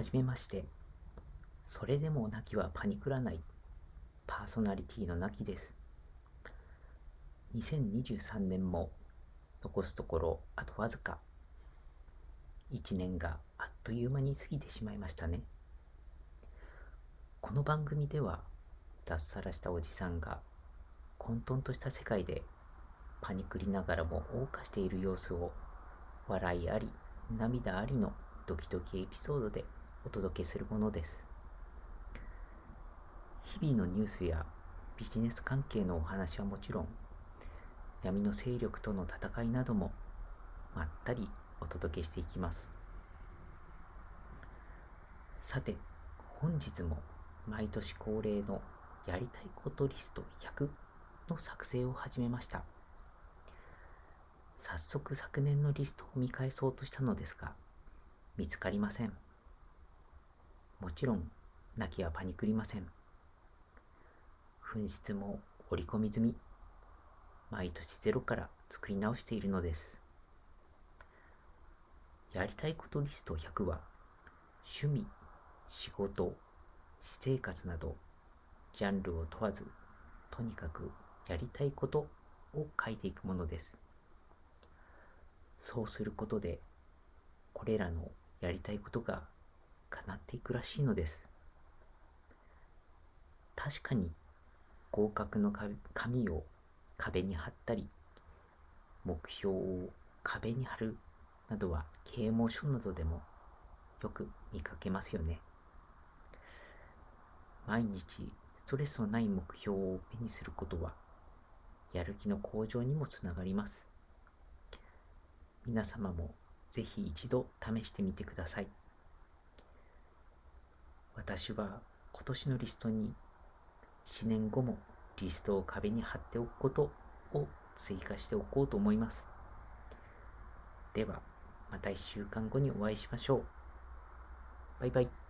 はじめまして。それでも泣きはパニクらない。パーソナリティの泣きです。2023年も残すところあとわずか。1年があっという間に過ぎてしまいましたね。この番組では脱サラしたおじさんが混沌とした世界でパニクりながらも謳歌している様子を笑いあり涙ありのドキドキエピソードでお届けするものです。日々のニュースやビジネス関係のお話はもちろん闇の勢力との戦いなどもまったりお届けしていきます。さて、本日も毎年恒例のやりたいことリスト100の作成を始めました。早速昨年のリストを見返そうとしたのですが、見つかりません。もちろん、泣きはパニクりません。紛失も織り込み済み。毎年ゼロから作り直しているのです。やりたいことリスト100は、趣味、仕事、私生活など、ジャンルを問わず、とにかくやりたいことを書いていくものです。そうすることで、これらのやりたいことが叶っていくらしいのです。確かに合格の紙を壁に貼ったり、目標を壁に貼るなどは啓蒙書などでもよく見かけますよね。毎日ストレスのない目標を目にすることは、やる気の向上にもつながります。皆様もぜひ一度試してみてください。私は今年のリストに4年後もリストを壁に貼っておくことを追加しておこうと思います。では、また1週間後にお会いしましょう。バイバイ。